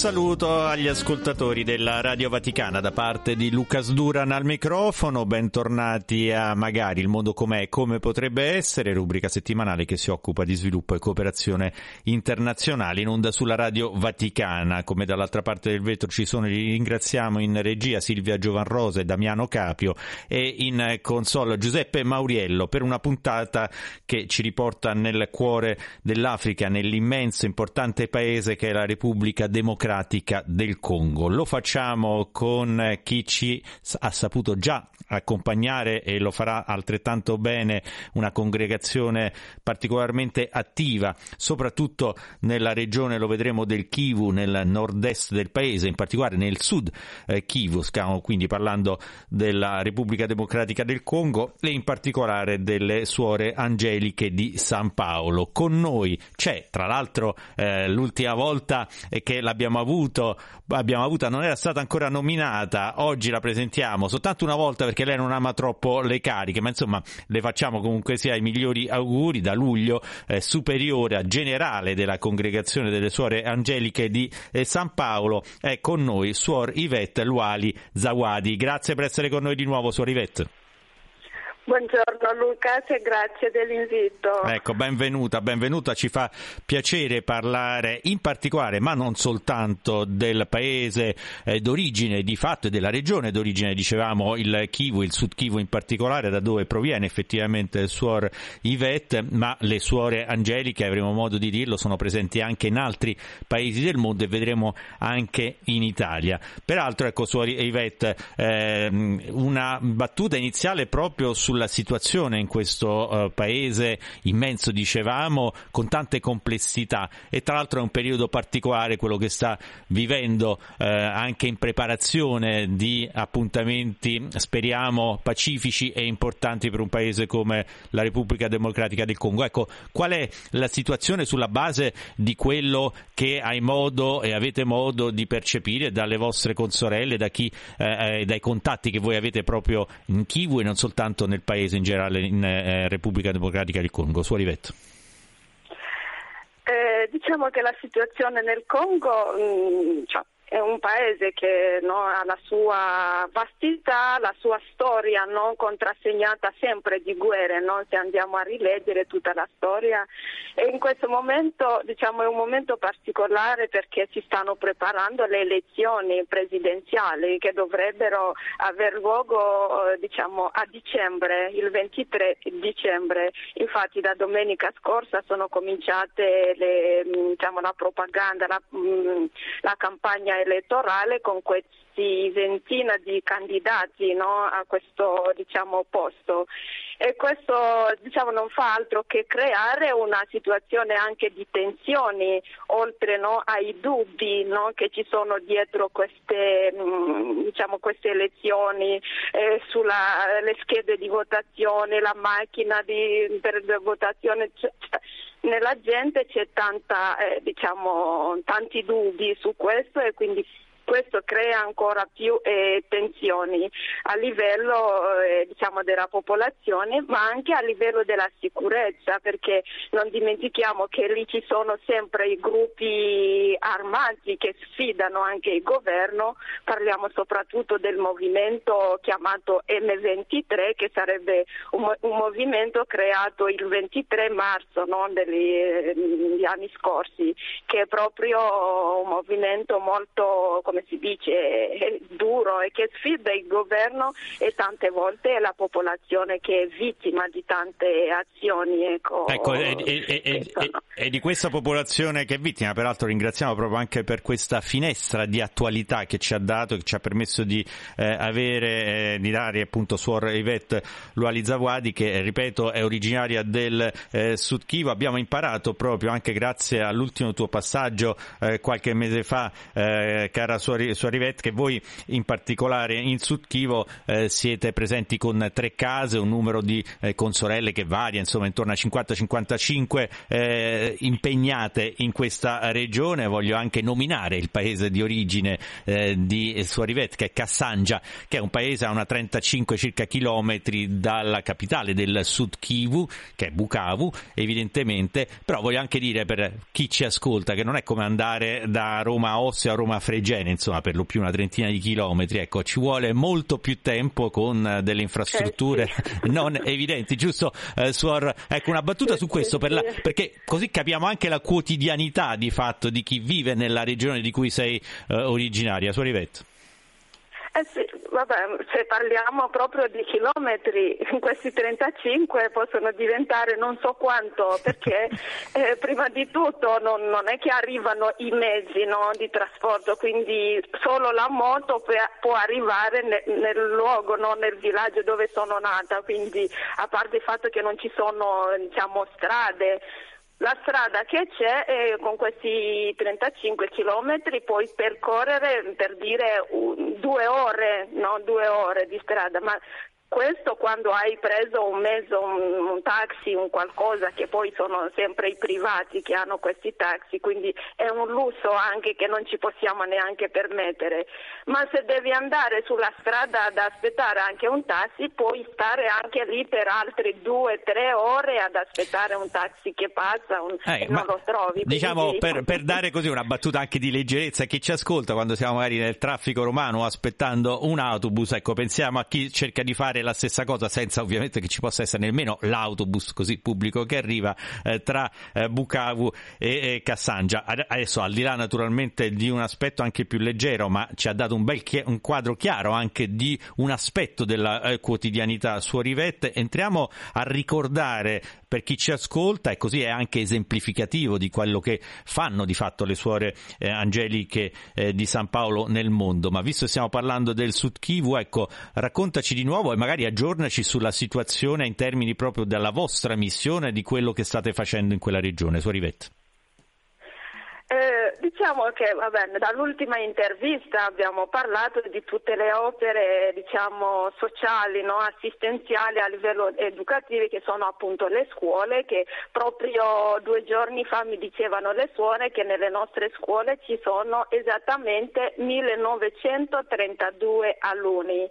Saluto agli ascoltatori della Radio Vaticana da parte di Lucas Duran al microfono, bentornati a Magari il mondo com'è e come potrebbe essere, rubrica settimanale che si occupa di sviluppo e cooperazione internazionale in onda sulla Radio Vaticana. Come dall'altra parte del vetro ci sono, li ringraziamo in regia Silvia Giovanrosa e Damiano Capio e in console Giuseppe Mauriello per una puntata che ci riporta nel cuore dell'Africa, nell'immenso importante paese che è la Repubblica Democratica Democratica del Congo. Lo facciamo con chi ci ha saputo già accompagnare e lo farà altrettanto bene una congregazione particolarmente attiva, soprattutto nella regione, lo vedremo, del Kivu, nel nord-est del paese, in particolare nel sud eh, Kivu, stiamo quindi parlando della Repubblica Democratica del Congo e in particolare delle suore angeliche di San Paolo. Con noi c'è, tra l'altro, eh, l'ultima volta che l'abbiamo avuto, abbiamo avuta, non era stata ancora nominata, oggi la presentiamo soltanto una volta perché lei non ama troppo le cariche, ma insomma le facciamo comunque sia i migliori auguri da luglio, eh, superiore a generale della congregazione delle suore angeliche di eh, San Paolo, è con noi suor Ivette Luali Zawadi. Grazie per essere con noi di nuovo, suor Ivette. Buongiorno Lucas e grazie dell'invito. Ecco, benvenuta, benvenuta, ci fa piacere parlare in particolare, ma non soltanto del paese eh, d'origine di fatto e della regione d'origine, dicevamo il Kivu, il Sud Kivu in particolare, da dove proviene effettivamente il suor Yvette, ma le suore angeliche, avremo modo di dirlo, sono presenti anche in altri paesi del mondo e vedremo anche in Italia. Peraltro, ecco, suor Yvette, eh, una battuta iniziale proprio sulla situazione in questo uh, paese immenso, dicevamo, con tante complessità e tra l'altro è un periodo particolare quello che sta vivendo uh, anche in preparazione di appuntamenti, speriamo, pacifici e importanti per un paese come la Repubblica Democratica del Congo. Ecco, qual è la situazione sulla base di quello che hai modo e avete modo di percepire dalle vostre consorelle, da chi, eh, dai contatti che voi avete proprio in Kivu e non soltanto nel paese in generale in eh, Repubblica Democratica del Congo. Su Olivetto. Eh, diciamo che la situazione nel Congo mh, cioè, è un paese che no, ha la sua vastità, la sua storia no, contrassegnata sempre di guerre, no? se andiamo a rileggere tutta la storia e in questo momento diciamo, è un momento particolare perché si stanno preparando le elezioni presidenziali che dovrebbero aver luogo diciamo, a dicembre, il 23 dicembre. Infatti da domenica scorsa sono cominciate le, diciamo, la propaganda, la, la campagna elettorale con questi ventina di candidati no, a questo diciamo, posto e questo diciamo, non fa altro che creare una situazione anche di tensioni oltre no, ai dubbi no, che ci sono dietro queste, mh, diciamo, queste elezioni eh, sulle schede di votazione, la macchina di, per votazione. Cioè, nella gente c'è tanta, eh, diciamo, tanti dubbi su questo e quindi questo crea ancora più eh, tensioni a livello eh, diciamo della popolazione ma anche a livello della sicurezza perché non dimentichiamo che lì ci sono sempre i gruppi armati che sfidano anche il governo, parliamo soprattutto del movimento chiamato M23 che sarebbe un, un movimento creato il 23 marzo no, degli, degli anni scorsi che è proprio un movimento molto come si dice, duro e che sfida il governo e tante volte la popolazione che è vittima di tante azioni. Ecco, ecco e, e, e, e, di questa popolazione che è vittima, peraltro ringraziamo proprio anche per questa finestra di attualità che ci ha dato, che ci ha permesso di eh, avere, eh, di dare appunto Suor Yvette Lualizawadi che ripeto è originaria del eh, Sud Kivu, abbiamo imparato proprio anche grazie all'ultimo tuo passaggio eh, qualche mese fa, eh, cara Suor Suarivet che voi in particolare in Sud Kivo eh, siete presenti con tre case, un numero di eh, consorelle che varia, insomma intorno a 50-55 eh, impegnate in questa regione. Voglio anche nominare il paese di origine eh, di Suarivet che è Kassanja, che è un paese a una 35 circa chilometri dalla capitale del Sud Kivu, che è Bukavu, evidentemente, però voglio anche dire per chi ci ascolta che non è come andare da Roma a Ostia a Roma a Fregene, insomma per lo più una trentina di chilometri, ecco, ci vuole molto più tempo con delle infrastrutture eh sì. non evidenti, giusto eh, Suor? Ecco una battuta su questo per la, perché così capiamo anche la quotidianità di fatto di chi vive nella regione di cui sei eh, originaria, Suor Rivetto. Eh sì, vabbè, se parliamo proprio di chilometri, questi 35 possono diventare non so quanto, perché eh, prima di tutto non, non, è che arrivano i mezzi no, di trasporto, quindi solo la moto può arrivare nel, nel luogo, no, nel villaggio dove sono nata, quindi a parte il fatto che non ci sono diciamo, strade, la strada che c'è è con questi 35 chilometri puoi percorrere per dire due ore, no? due ore di strada, ma questo quando hai preso un mezzo, un, un, taxi, un qualcosa che poi sono sempre i privati che hanno questi taxi, quindi è un lusso anche che non ci possiamo neanche permettere. Ma se devi andare sulla strada ad aspettare anche un taxi, puoi stare anche lì per altre due, tre ore ad aspettare un taxi che passa un, eh, e non lo trovi. Diciamo per, per, dare così una battuta anche di leggerezza a chi ci ascolta quando siamo magari nel traffico romano aspettando un autobus, ecco pensiamo a chi cerca di fare fare la stessa cosa senza ovviamente che ci possa essere nemmeno l'autobus così pubblico che arriva eh, tra eh, Bukavu e, e Cassangia. Adesso al di là naturalmente di un aspetto anche più leggero, ma ci ha dato un bel chi- un quadro chiaro anche di un aspetto della eh, quotidianità su Rivette, entriamo a ricordare per chi ci ascolta e così è anche esemplificativo di quello che fanno di fatto le suore eh, angeliche eh, di San Paolo nel mondo. Ma visto che stiamo parlando del Sud Kivu, ecco, raccontaci di nuovo e magari aggiornaci sulla situazione in termini proprio della vostra missione e di quello che state facendo in quella regione. Su Rivette. Eh, diciamo che bene, dall'ultima intervista abbiamo parlato di tutte le opere diciamo, sociali, no, assistenziali a livello educativo che sono appunto le scuole che proprio due giorni fa mi dicevano le suore che nelle nostre scuole ci sono esattamente 1932 alunni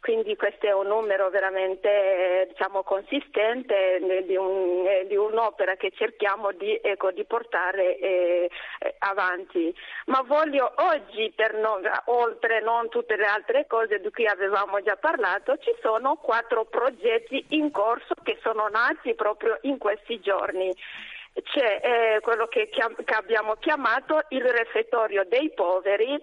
quindi questo è un numero veramente diciamo, consistente di, un, di, un'opera che cerchiamo di, ecco, di portare eh, avanti. Ma voglio oggi, no, oltre non tutte le altre cose di cui avevamo già parlato, ci sono quattro progetti in corso che sono nati proprio in questi giorni c'è eh, quello che, chiam- che, abbiamo chiamato il refettorio dei poveri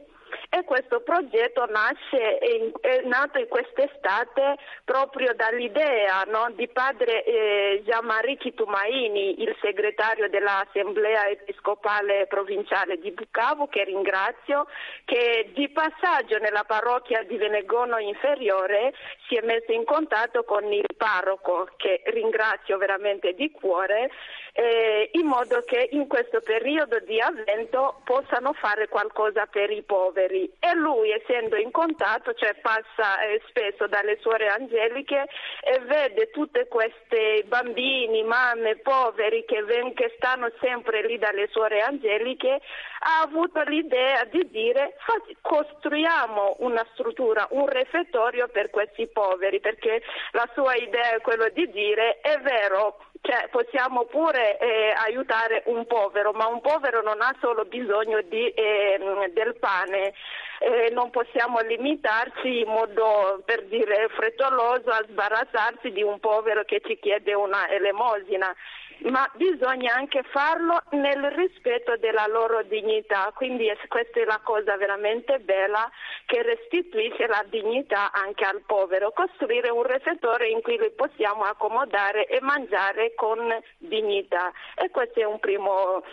e questo progetto nasce, è, nato quest'estate proprio dall'idea no, di padre eh, Gianmarie Chitumaini, il segretario dell'Assemblea Episcopale Provinciale di Bucavo, che ringrazio, che di passaggio nella parrocchia di Venegono Inferiore si è messo in contatto con il parroco, che ringrazio veramente di cuore, eh, in modo che in questo periodo di avvento possano fare qualcosa per i poveri. E lui, essendo in contatto, cioè passa eh, spesso dalle suore angeliche e vede tutte queste bambini, mamme, poveri che, ven- che stanno sempre lì dalle suore angeliche, ha avuto l'idea di dire costruiamo una struttura, un refettorio per questi poveri, perché la sua idea è quello di dire è vero, cioè, possiamo pure eh, aiutare un povero, ma un povero non ha solo bisogno di, eh, del pane. Eh, non possiamo limitarci in modo, per dire, frettoloso a sbarazzarsi di un povero che ci chiede una elemosina ma bisogna anche farlo nel rispetto della loro dignità, quindi questa è la cosa veramente bella che restituisce la dignità anche al povero, costruire un refettore in cui li possiamo accomodare e mangiare con dignità. E questo è un primo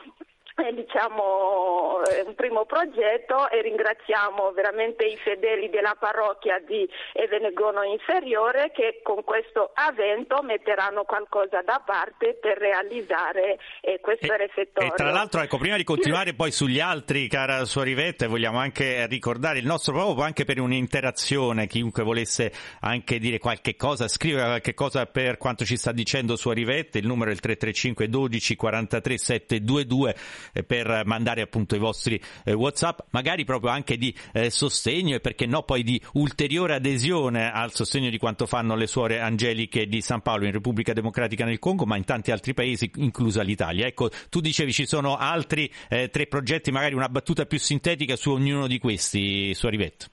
è diciamo, un primo progetto e ringraziamo veramente i fedeli della parrocchia di Evenegono Inferiore che con questo avvento metteranno qualcosa da parte per realizzare eh, questo e, refettorio. E tra l'altro, ecco, prima di continuare poi sugli altri, cara Suarivette, vogliamo anche ricordare il nostro proprio anche per un'interazione, chiunque volesse anche dire qualche cosa, scrivere qualche cosa per quanto ci sta dicendo Suarivette, il numero è il 335 12 43 722 eh, per mandare appunto i vostri eh, WhatsApp, magari proprio anche di eh, sostegno e perché no poi di ulteriore adesione al sostegno di quanto fanno le suore angeliche di San Paolo in Repubblica Democratica nel Congo, ma in tanti altri paesi, inclusa l'Italia. Ecco, tu dicevi ci sono altri eh, tre progetti, magari una battuta più sintetica su ognuno di questi, su Rivetto.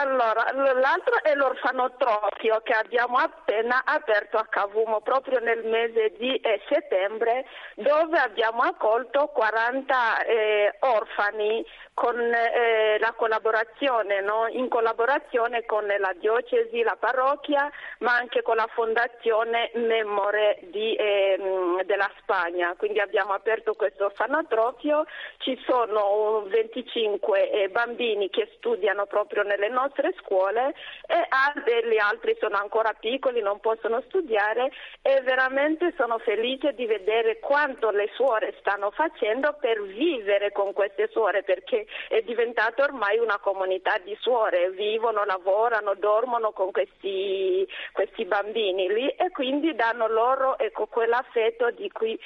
Allora, l'altro è l'orfanotrofio che abbiamo appena aperto a Cavumo proprio nel mese di eh, settembre dove abbiamo accolto 40 eh, orfani con eh, la collaborazione, no? in collaborazione con la diocesi, la parrocchia, ma anche con la fondazione Memore di, ehm, della Spagna. Quindi abbiamo aperto questo orfanotrofio, ci sono 25 eh, bambini che studiano proprio nelle nostre scuole e gli altri sono ancora piccoli, non possono studiare e veramente sono felice di vedere quanto le suore stanno facendo per vivere con queste suore perché è diventata ormai una comunità di suore, vivono, lavorano, dormono con questi, questi bambini lì e quindi danno loro ecco, quell'affetto di cui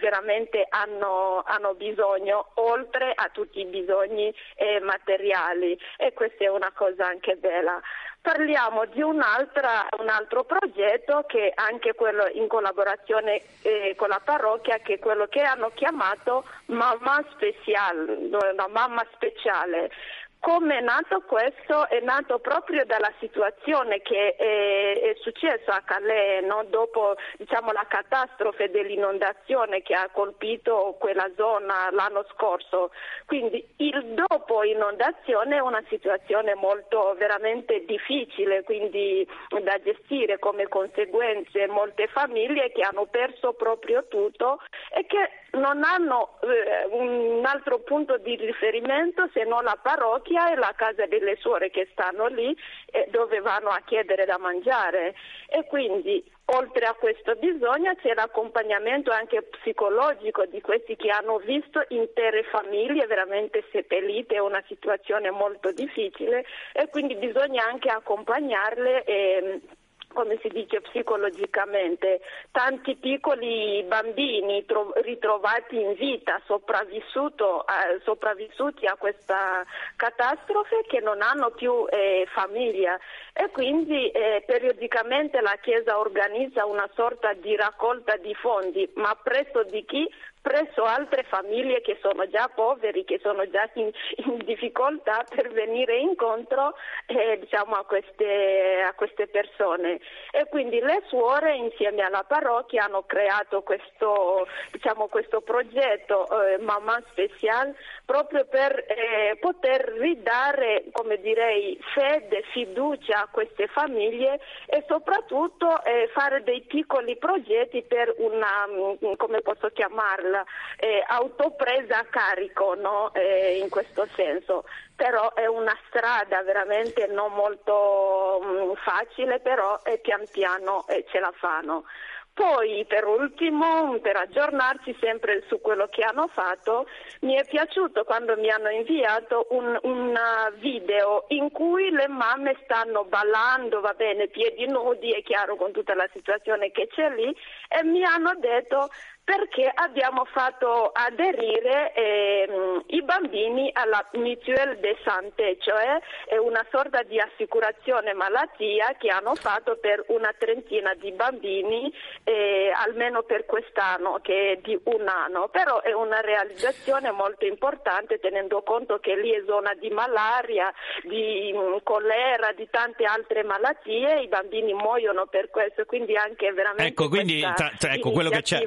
veramente hanno, hanno bisogno, oltre a tutti i bisogni eh, materiali. E questa è una cosa anche bella. Parliamo di un, altro progetto che è anche quello in collaborazione eh, con la parrocchia, che è quello che hanno chiamato Mamma Special, una mamma speciale. Come è nato questo? È nato proprio dalla situazione che è, è successa a Calais no? dopo diciamo, la catastrofe dell'inondazione che ha colpito quella zona l'anno scorso. Quindi il dopo inondazione è una situazione molto veramente difficile quindi, da gestire come conseguenze molte famiglie che hanno perso proprio tutto e che non hanno eh, un altro punto di riferimento se non la parrocchia e la casa delle suore che stanno lì eh, dove vanno a chiedere da mangiare e quindi oltre a questo bisogno c'è l'accompagnamento anche psicologico di questi che hanno visto intere famiglie veramente seppellite, è una situazione molto difficile e quindi bisogna anche accompagnarle. E, come si dice psicologicamente, tanti piccoli bambini tro- ritrovati in vita, eh, sopravvissuti a questa catastrofe che non hanno più eh, famiglia e quindi eh, periodicamente la Chiesa organizza una sorta di raccolta di fondi, ma presso di chi? Presso altre famiglie che sono già poveri, che sono già in, in difficoltà per venire incontro eh, diciamo, a, queste, a, queste, persone. E quindi le suore insieme alla parrocchia hanno creato questo, diciamo, questo progetto eh, Mamma Special proprio per eh, poter ridare, come direi, fede, fiducia a queste famiglie e soprattutto eh, fare dei piccoli progetti per una, mm, come posso chiamarla, eh, autopresa a carico no? eh, in questo senso. Però è una strada veramente non molto mh, mm, facile, però pian piano eh, ce la fanno. Poi per ultimo, per aggiornarci sempre su quello che hanno fatto, mi è piaciuto quando mi hanno inviato un, un video in cui le mamme stanno ballando, va bene, piedi nudi, è chiaro con tutta la situazione che c'è lì, e mi hanno detto perché abbiamo fatto aderire eh, i bambini alla Mutuelle de Santé, cioè è una sorta di assicurazione malattia che hanno fatto per una trentina di bambini, eh, almeno per quest'anno, che è di un anno, però è una realizzazione molto importante tenendo conto che lì è zona di malaria, di mh, mm, colera, di tante altre malattie, i bambini muoiono per questo, quindi anche veramente ecco, quindi, tra, tra, ecco, quello che c'è.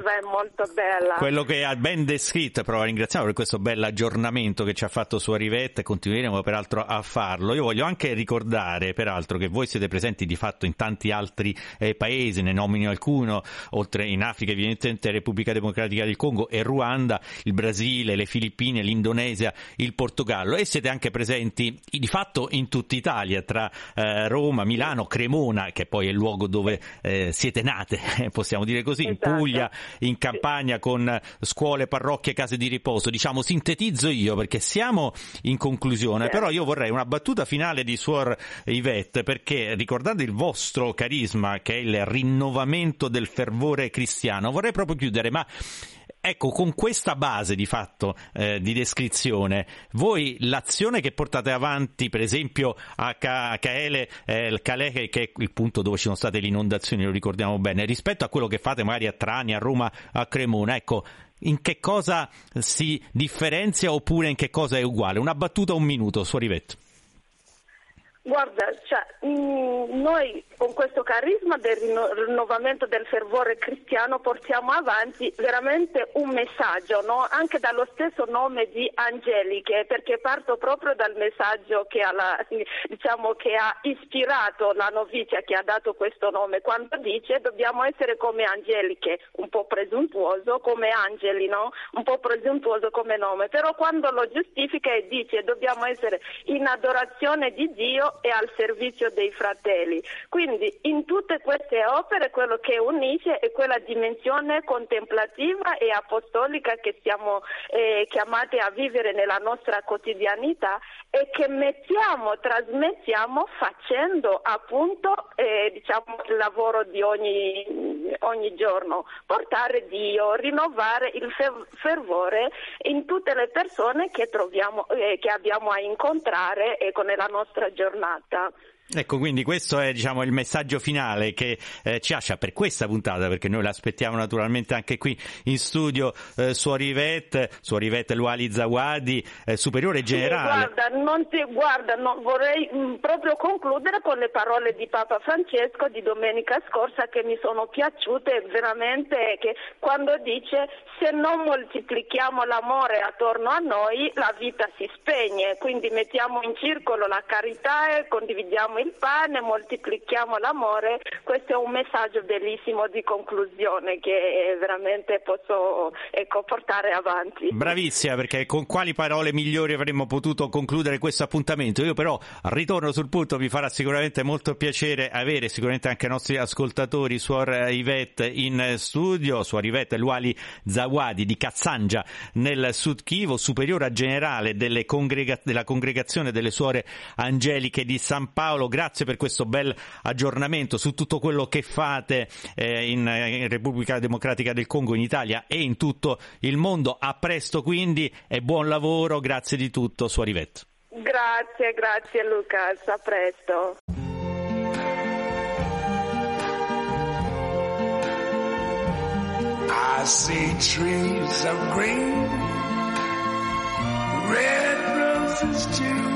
Molto bella. Quello che ha ben descritto, però ringraziamo per questo bel aggiornamento che ci ha fatto su Arivetta e continueremo peraltro a farlo. Io voglio anche ricordare peraltro che voi siete presenti di fatto in tanti altri eh, paesi, ne nomino alcuno, oltre in Africa evidentemente Repubblica Democratica del Congo e Ruanda, il Brasile, le Filippine, l'Indonesia, il Portogallo e siete anche presenti di fatto in tutta Italia, tra eh, Roma, Milano, Cremona, che poi è il luogo dove eh, siete nate, possiamo dire così, esatto. in Puglia, in Campania con scuole, parrocchie, case di riposo. Diciamo, sintetizzo io perché siamo in conclusione, sì. però io vorrei una battuta finale di Suor Yvette perché ricordando il vostro carisma che è il rinnovamento del fervore cristiano, vorrei proprio chiudere, ma Ecco, con questa base di fatto eh, di descrizione, voi l'azione che portate avanti, per esempio a Caele, eh, Calais, che è il punto dove ci sono state le inondazioni, lo ricordiamo bene, rispetto a quello che fate magari a Trani, a Roma, a Cremona, ecco, in che cosa si differenzia oppure in che cosa è uguale? Una battuta, un minuto, su Rivetto. Guarda, cioè, mm, noi con questo carisma del rinnovamento del fervore cristiano portiamo avanti veramente un messaggio, no? anche dallo stesso nome di Angeliche, perché parto proprio dal messaggio che ha, la, diciamo, che ha ispirato la novizia che ha dato questo nome, quando dice dobbiamo essere come Angeliche, un po' presuntuoso, come angeli, no? un po' presuntuoso come nome, però quando lo giustifica e dice dobbiamo essere in adorazione di Dio, e al servizio dei fratelli. Quindi in tutte queste opere quello che unisce è quella dimensione contemplativa e apostolica che siamo eh, chiamati a vivere nella nostra quotidianità e che mettiamo, trasmettiamo facendo appunto eh, diciamo, il lavoro di ogni, ogni, giorno, portare Dio, rinnovare il fervore in tutte le persone che, troviamo, eh, che abbiamo a incontrare ecco, nella nostra giornata giornata. Ecco, quindi questo è diciamo, il messaggio finale che eh, ci lascia per questa puntata, perché noi l'aspettiamo naturalmente anche qui in studio eh, Suorivet, Suorivet Luali Zawadi, eh, superiore generale. Sì, guarda, non ti, guarda non, vorrei mh, mm, proprio concludere con le parole di Papa Francesco di domenica scorsa che mi sono piaciute veramente, che quando dice se non moltiplichiamo l'amore attorno a noi la vita si spegne, quindi mettiamo in circolo la carità e condividiamo il pane, moltiplichiamo l'amore, questo è un messaggio bellissimo di conclusione che veramente posso ecco, portare avanti. Bravissima, perché con quali parole migliori avremmo potuto concludere questo appuntamento? Io però ritorno sul punto, mi farà sicuramente molto piacere avere sicuramente anche i nostri ascoltatori Suor Ivette in studio, Suor Ivette Luali Zawadi di Cazzangia nel Sud Chivo, superiore generale congrega- della congregazione delle Suore Angeliche di San Paolo grazie per questo bel aggiornamento su tutto quello che fate eh, in, in, Repubblica Democratica del Congo, in Italia e in tutto il mondo. A presto quindi e buon lavoro, grazie di tutto, su Rivetto. Grazie, grazie Lucas, a presto. I see trees of green, red roses too.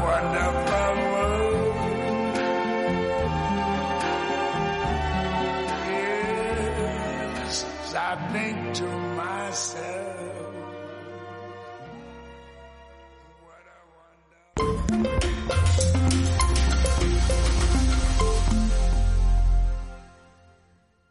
wonderful